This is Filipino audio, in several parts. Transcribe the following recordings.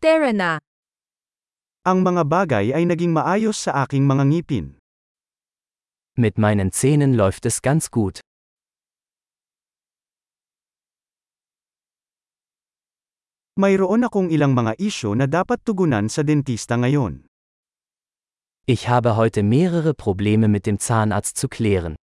Tara na. Ang mga bagay ay naging maayos sa aking mga ngipin. Mit meinen Zähnen läuft es ganz gut. Mayroon akong ilang mga isyo na dapat tugunan sa dentista ngayon. Ich habe heute mehrere Probleme mit dem Zahnarzt zu klären.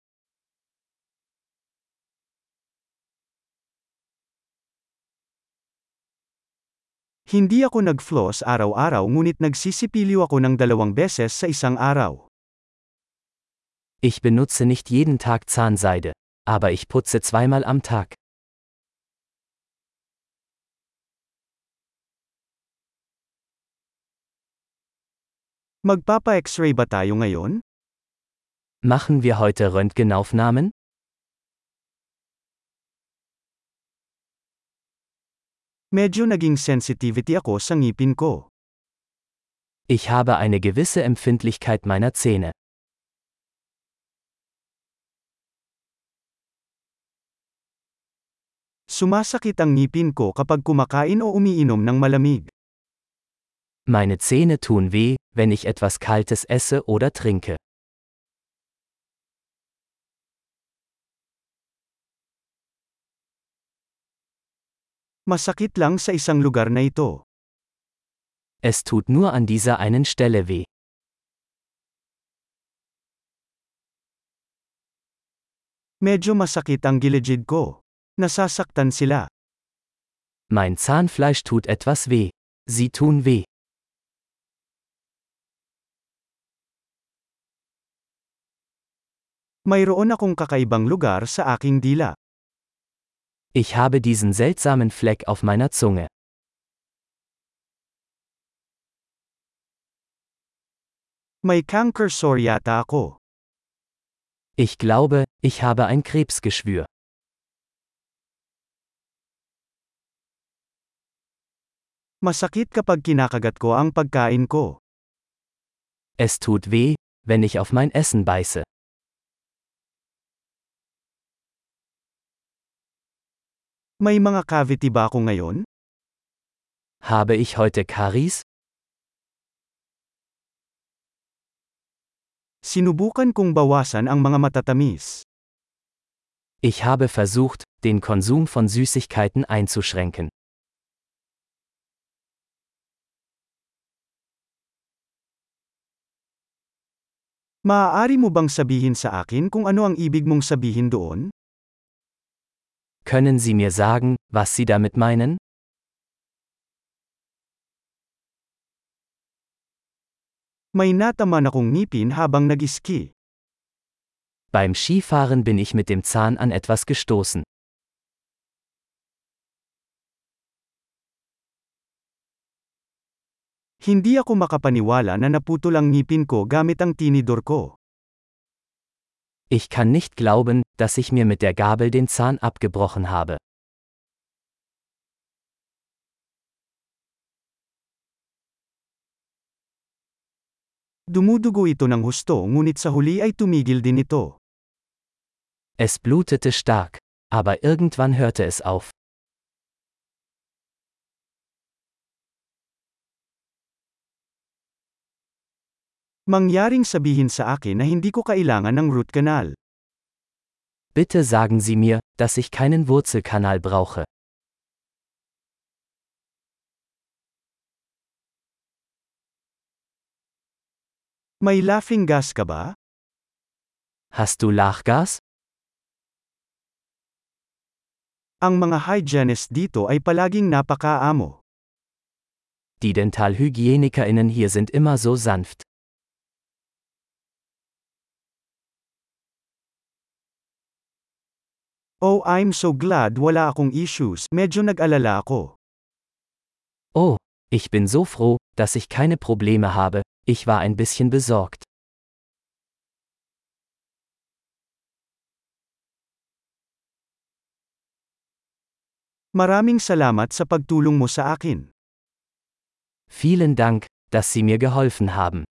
Hindi ako nag-floss araw-araw ngunit nagsisipilyo ako ng dalawang beses sa isang araw. Ich benutze nicht jeden Tag Zahnseide, aber ich putze zweimal am Tag. Magpapa-x-ray ba tayo ngayon? Machen wir heute Röntgenaufnahmen? Medyo naging sensitivity ako sa ngipin ko. Ich habe eine gewisse Empfindlichkeit meiner Zähne. Sumasakit ang ngipin ko kapag kumakain o umiinom ng malamig. Meine Zähne tun weh, wenn ich etwas Kaltes esse oder trinke. Masakit lang sa isang lugar na ito. Es tut nur an dieser einen Stelle weh. Medyo masakit ang gilid ko. Nasasaktan sila. Mein Zahnfleisch tut etwas weh. Sie tun weh. Mayroon akong kakaibang lugar sa aking dila. Ich habe diesen seltsamen Fleck auf meiner Zunge. May canker sore yata ako. Ich glaube, ich habe ein Krebsgeschwür. Masakit kapag kinakagat ko ang pagkain ko. Es tut weh, wenn ich auf mein Essen beiße. May mga cavity ba ako ngayon? Habe ich heute Karies? Sinubukan kong bawasan ang mga matatamis. Ich habe versucht, den Konsum von Süßigkeiten einzuschränken. Maaari mo bang sabihin sa akin kung ano ang ibig mong sabihin doon? Können Sie mir sagen, was Sie damit meinen? May nataman akong ngipin habang nag-ski. Beim Skifahren bin ich mit dem Zahn an etwas gestoßen. Hindi ako makapaniwala na naputol ang ngipin ko gamit ang tinidor ko. Ich kann nicht glauben, dass ich mir mit der Gabel den Zahn abgebrochen habe. Dumudugo ito ng husto ngunit sa huli ay tumigil din ito. Es blutete stark, aber irgendwann hörte es auf. Mangyaring sabihin sa akin na hindi ko kailangan ng root canal. Bitte sagen Sie mir, dass ich keinen Wurzelkanal brauche. May laughing gas ka ba? Hast du Lachgas? Ang mga hygienist dito ay palaging napakaamo. Die DentalhygienikerInnen hier sind immer so sanft. Oh, I'm so glad wala akong issues. Medyo nag-alala ako. Oh, ich bin so froh, dass ich keine Probleme habe, ich war ein bisschen besorgt. Maraming salamat sa pagtulong mo sa akin. Vielen Dank, dass Sie mir geholfen haben.